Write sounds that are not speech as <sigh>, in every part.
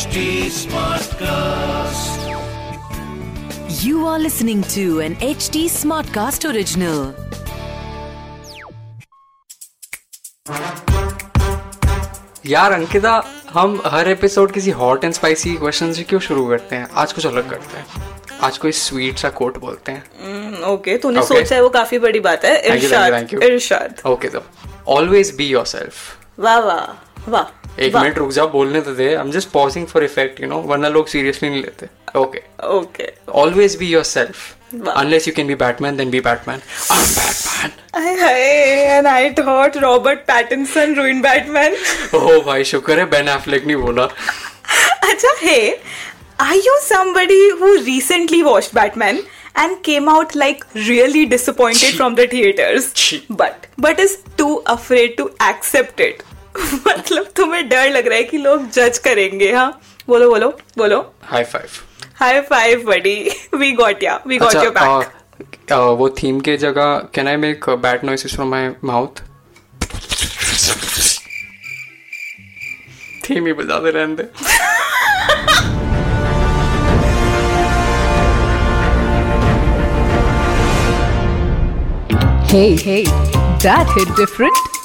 HD Smartcast. You are listening to an HD Smartcast original. यार अंकिता हम हर episode किसी हॉट एंड स्पाइसी क्वेश्चन से क्यों शुरू करते हैं? आज कुछ अलग करते हैं। आज कोई स्वीट सा कोट बोलते हैं। ओके तूने Okay. सोचा है वो काफ़ी बड़ी बात है। Thank you, thank you, इरशाद इरशाद। ओके तो ऑलवेज बी योर सेल्फ वाह वाह वाह। एक मिनट रुक जाओ बोलने तो दे। I am just pausing for effect you know वरना लोग सीरियसली नहीं लेते। Okay okay always be your unless you can be Batman then be Batman I am Batman and I thought Robert Pattinson ruin Batman oh भाई शुक्र है Ben Affleck नहीं बोला। अच्छा hey are you somebody who recently watched Batman and came out like really disappointed from the theaters? but but is too afraid to accept it. <laughs> मतलब तुम्हें डर लग रहा है कि लोग जज करेंगे हाँ? बोलो बोलो बोलो। High five high five buddy we got ya we got your back वो थीम के जगह can I make bad noises from my mouth theme ही बजाते रहने दे Hey, hey, that hit different.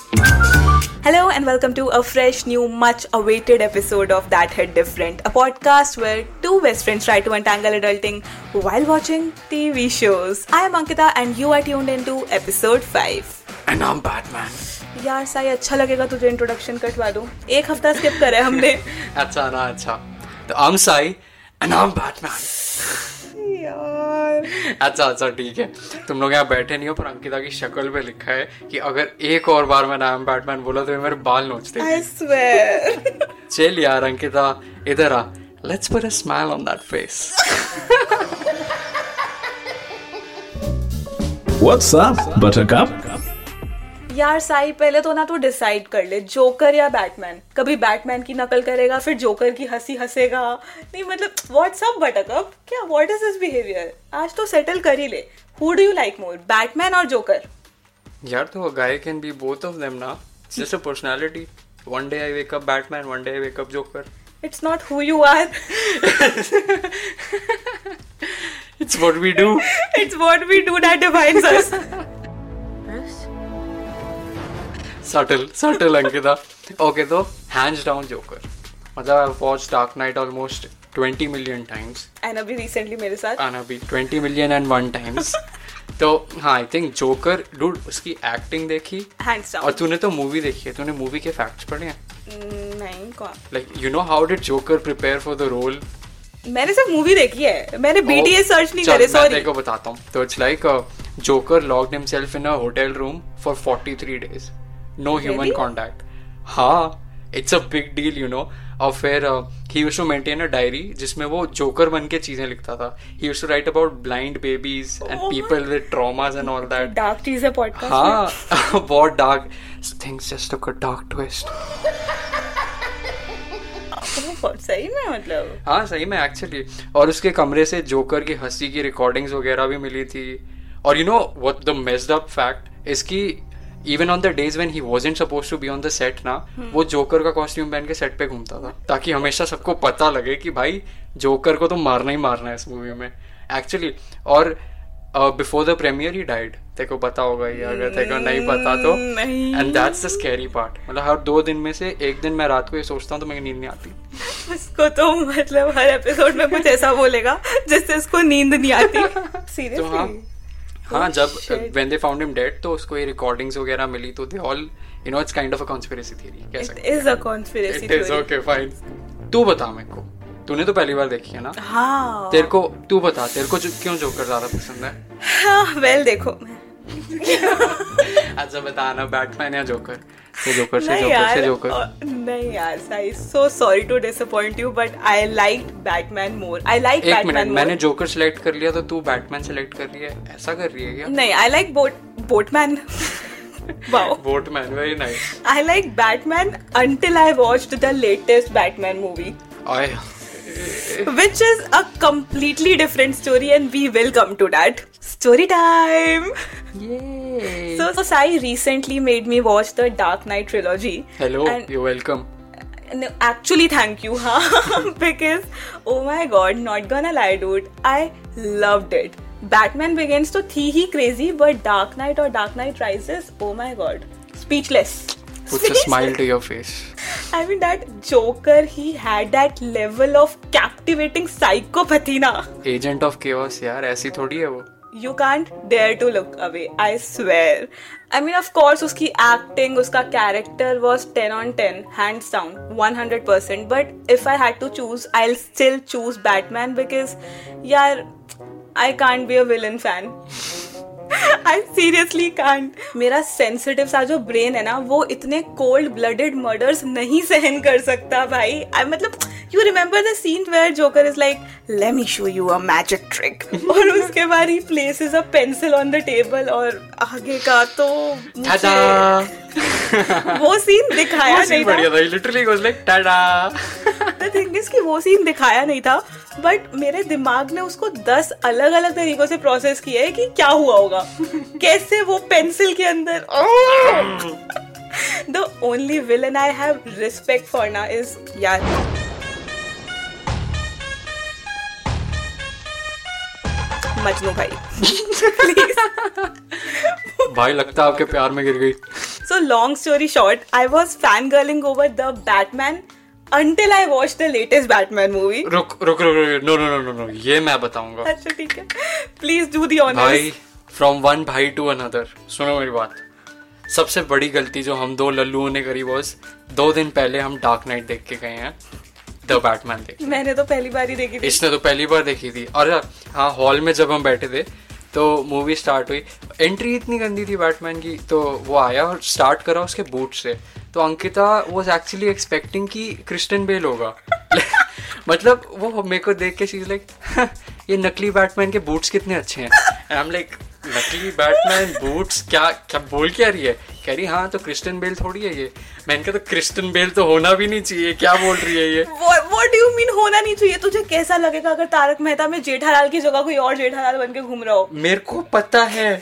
Hello and welcome to a fresh, new, much awaited episode of That Hit Different, a podcast where two best friends try to untangle adulting while watching TV shows. I am Ankita and you are tuned into episode 5. And I am Batman यार साई अच्छा लगेगा तुझे introduction कटवा दूं एक हफ्ता skip करा है हमने अच्छा ना अच्छा तो I am Sai and I am Batman यार अच्छा अच्छा ठीक है। तुम लोग यहाँ बैठे नहीं हो पर अंकिता की शक्ल पे लिखा है कि अगर एक और बार मैं नाम एम बैटमैन बोला तो ये मेरे बाल नोचते चल यार अंकिता इधर आ। Let's put a smile on that face What's up, Buttercup? यार साई पहले तो ना तू डिसाइड कर ले जोकर या बैटमैन कभी बैटमैन की नकल करेगा फिर जोकर की हँसी हंसेगा। नहीं मतलब व्हाट्सअप बटकअप क्या व्हाट इज़ दिस बिहेवियर आज तो सेटल कर ही ले। Who do you like more Batman और जोकर यार तो guy can be both of them ना। Just a personality one day I wake up Batman one day I wake up Joker it's not who you are it's what we do it's what we do that defines us subtle subtle Ankita okay तो hands down Joker. मतलब I've watched Dark Knight almost 20 million times. And अभी recently मेरे साथ। And अभी 20 million and one times. <laughs> तो हाँ I think Joker dude उसकी acting देखी। हैंड्स और तूने तो मूवी देखी है। तूने मूवी के फैक्ट्स पढ़े हैं? नहीं कौन? Like you know how did Joker prepare for the role मैंने सिर्फ़ मूवी देखी है। मैंने बीटीएस सर्च नहीं करे मैं सॉरी तेरे को बताता हूँ। तो it's like Joker locked himself in a hotel room for 43 days no human Really? Contact हाँ it's a big deal you know और फिर he used to maintain a diary जिसमें वो जोकर बन के चीज़ें लिखता था. He used to write about blind babies and people with traumas and all that dark चीज़ है पॉडकास्ट हाँ <laughs> बहुत dark things just took a dark twist बहुत सही में मतलब। हाँ सही में एक्चुअली और उसके कमरे से जोकर की हँसी की रिकॉर्डिंग्स वगैरह भी मिली थी. और you know what the messed up fact इसकी even on the days when he wasn't supposed to be on the set ना वो जोकर का कॉस्ट्यूम पहन के सेट पे घूमता था ताकि हमेशा सबको पता लगे कि भाई जोकर को तो मारना ही मारना है इस मूवी में। एक्चुअली और before the premiere he died तेरे को पता होगा ये अगर तेरे को नहीं पता तो। And that's the scary part मतलब हर दो दिन में से एक दिन मैं रात को ये सोचता हूँ तो मेरी नींद नहीं आती। उसको तो मतलब हर एपिसोड में कुछ ऐसा बोलेगा जिससे उसको नींद नहीं आती। <laughs> सीरियसली हाँ जब when they found him dead तो उसको ये रिकॉर्डिंग्स वगैरह मिली तो they all you know it's kind of a conspiracy theory कह सकते हैं। It is a conspiracy theory it is okay fine तू बता मेरे को। तूने तो पहली बार देखी है ना? हाँ। तेरे को तू बता तेरे को जो, क्यों जोकर ज़्यादा पसंद है? हाँ वेल देखो <laughs> अच्छा बता ना बैटमैन या जोकर से जोकर से जोकर से जोकर नहीं यार Sai so sorry to disappoint you but I like Batman more I like Batman मैंने मोर जोकर सिलेक्ट कर लिया तो तू बैटमैन सिलेक्ट कर रही है। ऐसा कर रही है क्या? नहीं I like boat boatman wow boatman very nice I like Batman until I watched the latest Batman movie, I which is a completely different story, and we will come to that. Story time! So, so Sai recently made me watch the Dark Knight trilogy. Hello And you welcome no, actually thank you huh <laughs> because oh my god not gonna lie dude i loved it batman begins to thi hi crazy but dark knight or dark knight rises oh my god speechless Puts a smile to your face. i mean that joker he had that level of captivating psychopathy na agent of chaos यार ऐसी थोड़ी है वो You can't dare to look away I swear I mean of course उसकी acting उसका character was ten on ten hand sound one hundred percent but if I had to choose I still choose Batman because यार I can't be a villain fan I seriously can't मेरा sensitive सा जो brain है ना, वो इतने cold blooded murders नहीं सहन कर सकता भाई. आई मतलब you remember the scene where Joker is like let me show you a magic trick और उसके बाद he places a pencil on the table और आगे का तो <laughs> वो सीन दिखाया नहीं था। बढ़िया था। Literally was like tata the thing is कि वो सीन दिखाया नहीं था बट मेरे दिमाग ने उसको दस अलग अलग तरीकों से प्रोसेस किया है कि क्या हुआ होगा। <laughs> कैसे वो पेंसिल के अंदर the only villain I have respect for ना इज़ यार। मजनू भाई। भाई लगता है आपके प्यार में गिर गई। So long story short, I was fangirling over the Batman until I watched the latest Batman movie. रुक रुक रुक रुक no no no no no ये मैं बताऊँगा। अच्छा ठीक है। प्लीज़ डू दी भाई ऑनर्स फ्रॉम वन भाई टू अनदर सुनो मेरी बात। सबसे बड़ी गलती जो हम दो लल्लुओं ने करी वॉज़ दो दिन पहले हम डार्क नाइट देख के गए हैं। द बैटमैन देख मैंने तो पहली बार ही देखी थी। इसने तो पहली बार देखी थी। और हाँ हॉल में जब हम बैठे थे तो मूवी स्टार्ट हुई। एंट्री इतनी गंदी थी बैटमैन की तो वो आया और स्टार्ट करा उसके बूट से। तो अंकिता वॉज़ एक्चुअली एक्सपेक्टिंग कि क्रिस्टन बेल होगा। <laughs> मतलब वो मेरे को देख के चीज़ लाइक ये नकली बैटमैन के बूट्स कितने अच्छे हैं। आई एम लाइक नकली बैटमैन बूट्स क्या क्या बोल क्या रही है? कह रही हाँ तो क्रिस्टन बेल थोड़ी है ये. मैंने कहा तो क्रिस्टन बेल तो होना भी नहीं चाहिए क्या बोल रही है ये? व्हाट डू यू मीन होना नहीं चाहिए? तुझे कैसा लगेगा अगर तारक मेहता में जेठालाल की जगह कोई और जेठालाल बन के घूम रहा हो? मेरे को पता है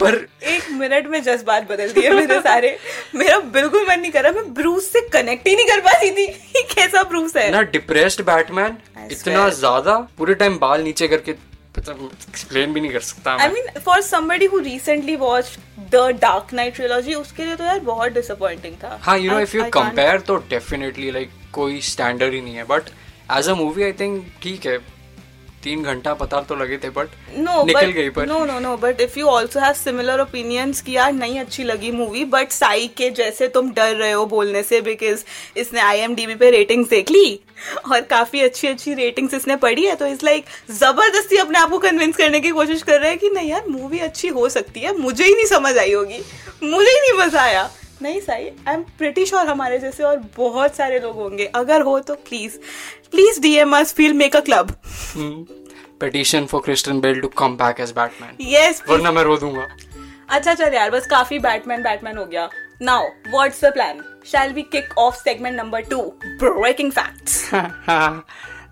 पर एक मिनट में जज्बात बदल दिए मेरे सारे। मेरा बिल्कुल मन नहीं कर रहा मैं ब्रूस से कनेक्ट ही नहीं कर पाती थी कैसा ब्रूस है। ना डिप्रेस्ड बैटमैन इतना ज़्यादा पूरे टाइम बाल नीचे करके एक्सप्लेन भी नहीं कर सकता I mean for somebody who recently watch the dark knight trilogy उसके लिए तो यार बहुत डिसअपॉइंटिंग था। हाँ you know if you compare तो डेफिनेटली लाइक कोई स्टैंडर्ड ही नहीं है but as a movie I think ठीक है तीन घंटा पता तो लगे थे बट no निकल गई पर। no no no but if you also have similar opinions कि यार नहीं अच्छी लगी मूवी बट साई के जैसे तुम डर रहे हो बोलने से बिकॉज़ इसने आईएमडीबी पे रेटिंग्स देख ली और काफ़ी अच्छी अच्छी रेटिंग्स इसने पढ़ी है तो इस लाइक ज़बरदस्ती अपने आप को कन्विंस करने की कोशिश कर रहे हैं कि नहीं यार मूवी अच्छी हो सकती है मुझे ही नहीं समझ आई होगी मुझे ही नहीं मज़ा आया। नहीं Sai I am pretty sure हमारे जैसे और बहुत सारे लोग होंगे। अगर हो तो please please DM us feel make a club petition for Christian Bale to come back as Batman yes वरना मैं रो दूँगा। अच्छा चल यार बस काफ़ी बैटमैन बैटमैन हो गया। Now what's the plan shall we kick off segment number two breaking facts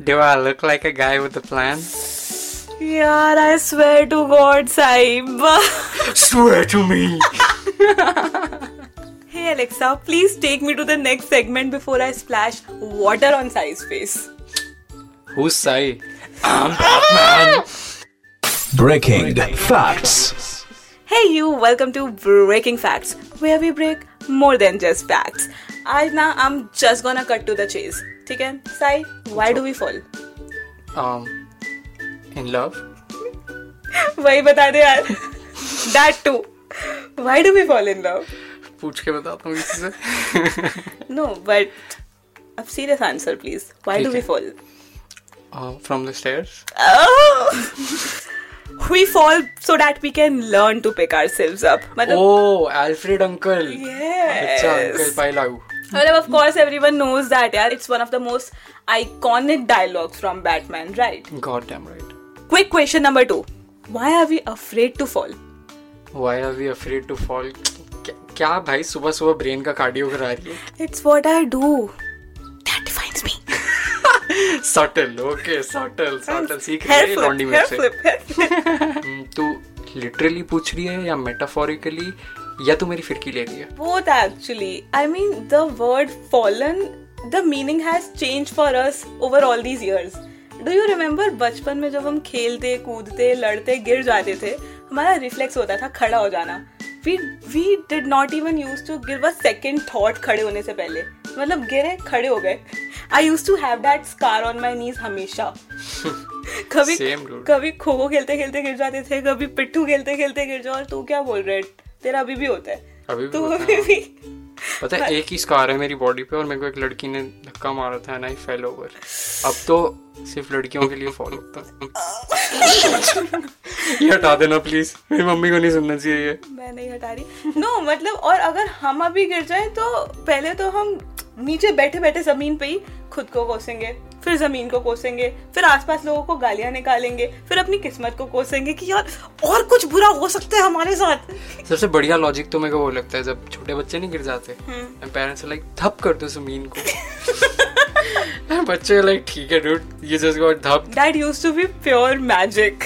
Do I look like a guy with a plan? यार I swear to God Sahib. Swear to me! <laughs> Hey Alexa, please take me to the next segment before I splash water on Sai's face. Who's Sai? I'm Batman! Breaking facts. Hey you, welcome to Breaking Facts, where we break more than just facts. आज ना I'm just gonna cut to the chase. ठीक है Sai why do we fall? Um, in love? <laughs> वही बता दे यार That too. Why do we fall in love? पूछ के बताता हूँ किसी से <laughs> No, but a serious answer please. Why do ठीक we है। fall? uh, from the stairs? Oh! we fall so that we can learn to pick ourselves up. मतलब Oh, Alfred uncle. Yes. अच्छा uncle Pailau. Well, of course, everyone knows that, yeah. It's one of the most iconic dialogues from Batman, right? Goddamn right. Quick question number two. Why are we afraid to fall? Why are we afraid to fall? क्या भाई सुबह सुबह brain का cardio करा रही है? It's what I do subtle okay subtle subtle सीख रही है लॉन्डी में से। <laughs> hmm, तू लिटरली पूछ रही है या मेटाफोरिकली या तू मेरी फिरकी ले रही है? Both actually I mean the word fallen the meaning has change for us over all these years do you remember बचपन में जब हम खेलते कूदते लड़ते गिर जाते थे हमारा रिफ्लेक्स होता था खड़ा हो जाना। We we did not even used to give a second thought खड़े होने से पहले। मतलब गिरे खड़े हो गए। I used to have that scar on my knees हमेशा। <laughs> कभी कभी खो खो खेलते खेलते गिर जाते थे कभी पिट्ठू खेलते खेलते गिर जाओ और तू क्या बोल रहे तेरा अभी भी होता है। अभी भी तू होता अभी हाँ। भी पता है एक ही स्कार है मेरी बॉडी पे और मेरे को एक लड़की ने धक्का मारा था एंड आई फेल ओवर अब तो सिर्फ़ लड़कियों के लिए फॉलो होता है। ये हटा देना प्लीज़ मेरी मम्मी को नहीं सुनना चाहिए ये। मैं नहीं हटा रही। नो no, मतलब और अगर हम अभी गिर जाए तो पहले तो हम नीचे बैठे बैठे ज़मीन पे ही खुद को कोसेंगे। फिर ज़मीन को कोसेंगे फिर आसपास लोगों को गालियाँ निकालेंगे फिर अपनी किस्मत को कोसेंगे कि यार और कुछ बुरा हो सकता है हमारे साथ। सबसे बढ़िया लॉजिक तो मेरे को वो लगता है जब छोटे बच्चे नहीं गिर जाते हम्म। पेरेंट्स लाइक थप कर दो ज़मीन को। <laughs> बच्चे लाइक ठीक है डूड ये just got thup that used to be pure magic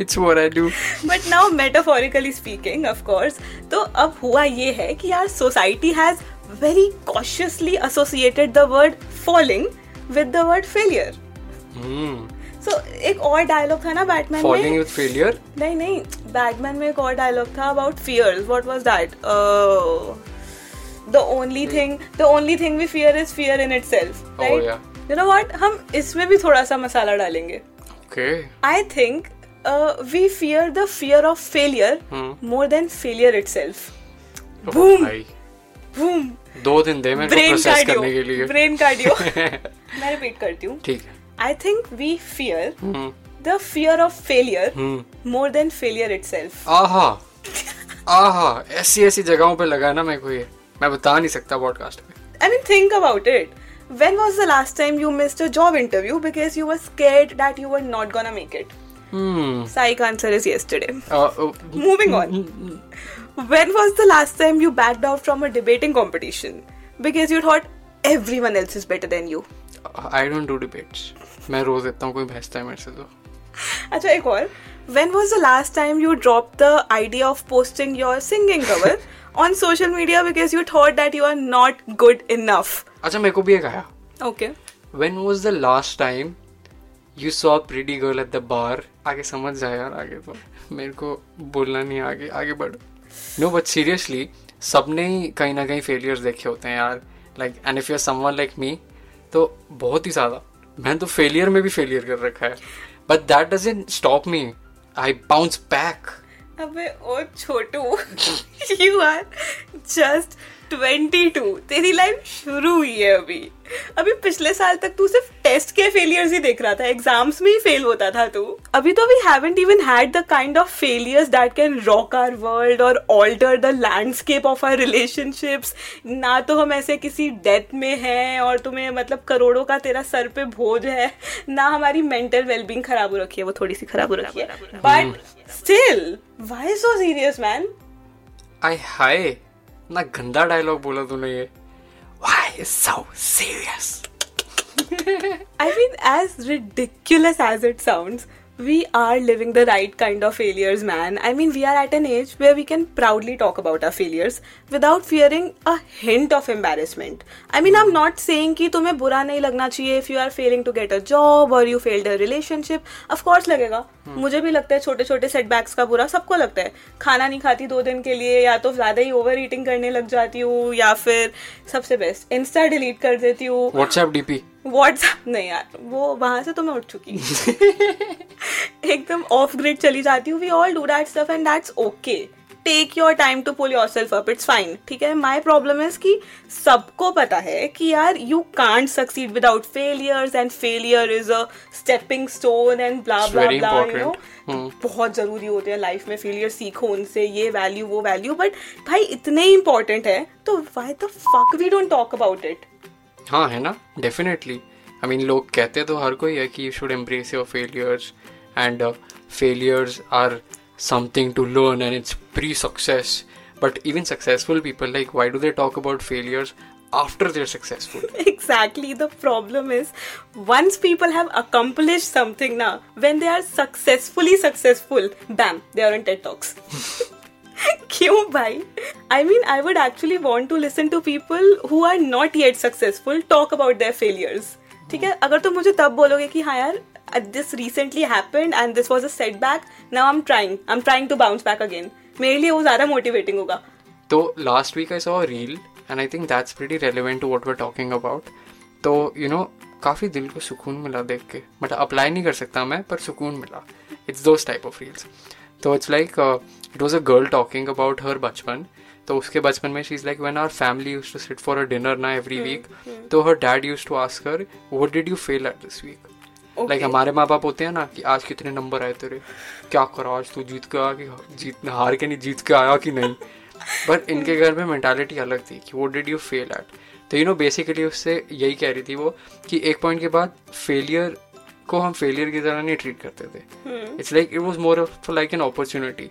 it's what I do but now metaphorically speaking of course तो अब हुआ ये है कि यार society has very cautiously associated the word falling with the word failure so एक और dialogue था ना बैटमैन फॉलिंग विद फेलियर नहीं नहीं. बैटमैन में एक और डायलॉग था about fears what was that the only thing the only thing we fear is fear in itself Oh, right you know what हम इसमें भी थोड़ा सा मसाला डालेंगे. Okay I think uh, we fear the fear of failure more than failure boom Boom. दो दिन दे मेरे को Brain प्रोसेस करने के लिए Brain cardio. मैं रिपीट करती हूँ. ठीक है I think we fear hmm, the fear of failure hmm. more than आहा आहा ऐसी ऐसी जगहों पे लगा ना मेरे को ये मैं बता नहीं सकता पॉडकास्ट पे I mean, think about it. When was the last time you missed a job interview because you were scared that you were not gonna make it? Hmm Psych answer is yesterday. uh, uh, Moving on. when was the last time you backed out from a debating competition because you thought everyone else is better than you? I don't do debates मैं रोज देता हूँ कोई भेजता है मेरे से तो अच्छा एक और when was the last time you dropped the idea of posting your singing cover <laughs> on social media because you thought that you are not good enough? अच्छा मेरे को भी एक आया Okay. when was the last time you saw a pretty girl at the bar आगे समझ जाए यार आगे तो मेरे को बोलना नहीं है आगे आगे बढ़ नो बट सीरियसली सबने ही कहीं ना कहीं फेलियर्स देखे होते हैं यार. Like and if you are someone like me तो बहुत ही ज़्यादा. मैंने तो फेलियर में भी फेलियर कर रखा है. But that doesn't stop me I bounce back अबे ओ छोटू. यू आर जस्ट 22 तेरी लाइफ शुरू हुई है अभी. अभी पिछले साल तक तू सिर्फ़ टेस्ट के फेलियर्स ही देख रहा था एग्ज़ाम्स में ही फेल होता था तू। अभी तो we haven't even had the kind of failures that can rock our world और alter the landscape of our relationships ना तो हम ऐसे किसी डेथ में हैं और तुम्हें मतलब करोड़ों का तेरा सर पे बोझ है ना हमारी मेंटल वेलबींग खराब हो रखी है वो थोड़ी सी खराब हो रखी है। But still why so serious man I हाय ना गंदा डायलॉग बोला तूने ये। Why is so serious? <laughs> I mean, as ridiculous as it sounds, we are living the right kind of failures, man. I mean, we are at an age where we can proudly talk about our failures without fearing a hint of embarrassment. I mean, I'm not saying कि तुम्हें बुरा नहीं लगना चाहिए if you are failing to get a job or you failed a relationship. Of course लगेगा. मुझे भी लगता है छोटे छोटे सेटबैक्स का बुरा सबको लगता है खाना नहीं खाती दो दिन के लिए या तो ज़्यादा ही ओवर ईटिंग करने लग जाती हूँ या फिर सबसे बेस्ट इंस्टा डिलीट कर देती हूँ WhatsApp DP. व्हाट्सएप नहीं यार वो वहाँ से तो मैं उठ चुकी <laughs> एकदम ऑफ़ ग्रिड चली जाती हूँ we all do that stuff and that's okay take your time to pull yourself up it's fine ठीक है? माई प्रॉब्लम इज़ कि सबको पता है कि यार you can't succeed without failures and failure is a stepping stone and blah blah blah you know. बहुत ज़रूरी होते हैं लाइफ में फेलियर सीखो उनसे ये वैल्यू वो वैल्यू बट भाई इतने इंपॉर्टेंट है तो why the fuck we don't talk about it हाँ है ना डेफिनेटली आई मीन लोग कहते तो हर कोई है कि you should embrace your failures and failures are something to learn and it's pre success but even successful people like why do they talk about failures after they're successful <laughs> exactly the problem is once people have accomplished something now when they are successfully successful bam they are on ted talks <laughs> <laughs> क्यों भाई? I mean I would actually want to listen to people who are not yet successful talk about their failures ठीक है? अगर तुम मुझे तब बोलोगे कि हाँ यार this recently happened and this was a setback now I am trying I am trying to bounce back again मेरे लिए वो ज़्यादा मोटिवेटिंग होगा। तो last week I saw reel and I think that's pretty relevant to what we talking about तो you know काफ़ी दिल को सुकून मिला देख के। बट अप्लाई नहीं कर सकता मैं, पर सुकून मिला। It's those type of reels तो it's like it was a girl talking about her बचपन तो उसके बचपन में she is like when our family used to sit for a dinner ना एवरी वीक तो her dad used to ask her what did you fail at this week like हमारे माँ बाप होते हैं ना कि आज कितने नंबर आए तेरे? क्या करा आज तू? जीत के आया कि जीत हार के नहीं जीत के आया कि नहीं? बट इनके घर में मेंटालिटी अलग थी कि वो डिड यू फेल एट तो यू नो बेसिकली उससे यही कह रही थी वो कि एक पॉइंट के बाद फेलियर को हम फेलियर की तरह नहीं ट्रीट करते थे। It's like it was more of like an opportunity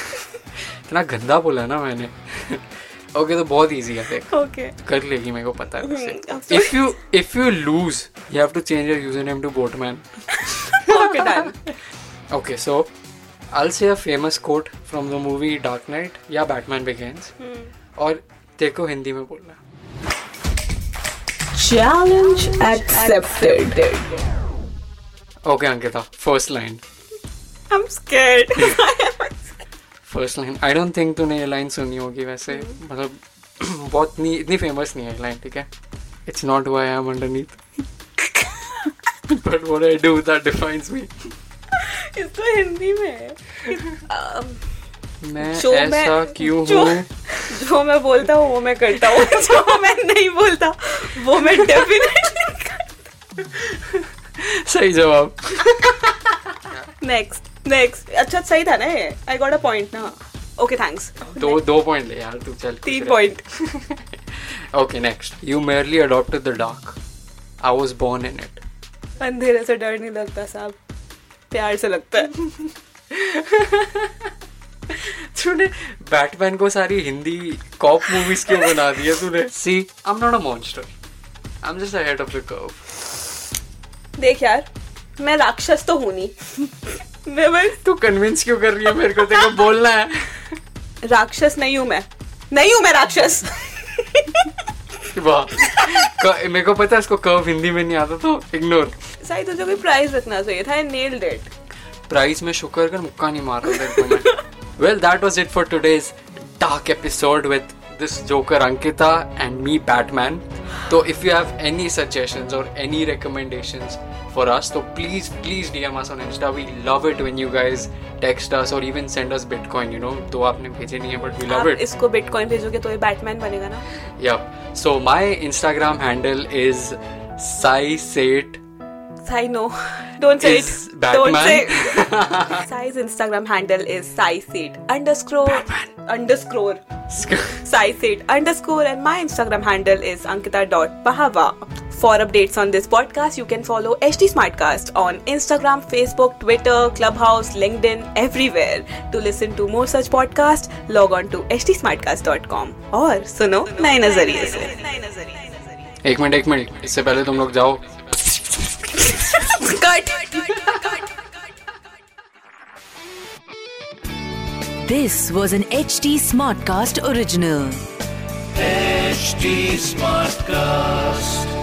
इतना गंदा बोला ना मैंने। ओके okay, तो बहुत इजी है ओके okay. कर लेगी मेरे को पता है if you if you lose you have to change your username to Batman okay done okay so I will say a famous quote from the movie Dark Knight या Batman Begins और देखो हिंदी में बोलना challenge accepted okay Ankita first line I am scared I am first line I don't think तूने ये line सुनी होगी वैसे। मतलब <clears throat> बहुत नहीं इतनी फ़ेमस नहीं है लाइन ठीक है? It's not who I am underneath but what I do that defines me इस तो हिंदी में <laughs> मैं ऐसा क्यों हूँ? जो मैं बोलता हूँ वो मैं करता हूँ। <laughs> जो मैं नहीं बोलता वो मैं डेफिनेटली <laughs> सही जवाब। नेक्स्ट नेक्स्ट अच्छा सही था ना ये? आई गॉट अ पॉइंट ना। ओके थैंक्स दो दो पॉइंट ले यार तू चल तीन point <laughs> Okay, next. You merely adopted the dark. I was born in it. अंधेरे से डर नहीं लगता साहब। प्यार से लगता है। <laughs> तूने बैटमैन को सारी हिंदी कॉप मूवीज़ क्यों बना दिया तूने? See I am not a monster I am just ahead of the curve देख यार मैं राक्षस तो हूँ नहीं। <laughs> तू कन्विंस क्यों कर रही है मेरे को? तेरे को बोलना है। राक्षस नहीं हूँ मैं। नहीं हूँ मैं राक्षस। वाह। मेरे को पता है इसको कर्व हिंदी में नहीं आता तो इग्नोर सही तुझे कोई प्राइज रखना चाहिए था नेल्ड इट प्राइस में शुक्र कर मुक्का नहीं मार रहा तेरे को मैं। Well that was it for today's dark episode with this joker Ankita and me Batman तो if you have any suggestions और एनी recommendations for us तो please please DM us on Insta we love it when you guys text us or even send us bitcoin you know तो आपने भेजे नहीं है but we love it इसको bitcoin भेजोगे तो ये बैटमैन बनेगा ना yeah so my Instagram handle is sai sate I know. Don't say Is it. Batman? Don't say. Sai's Instagram handle is SaiSate underscore Batman. underscore SaiSate underscore and my Instagram handle is Ankita.Pahava. For updates on this podcast, you can follow HT Smartcast on Instagram, Facebook, Twitter, Clubhouse, LinkedIn, everywhere. To listen to more such podcasts, log on to htsmartcast.com. और सुनो नए नजरिए से एक minute एक minute इससे पहले तुम लोग जाओ cut This was an HT Smartcast original. HT Smartcast.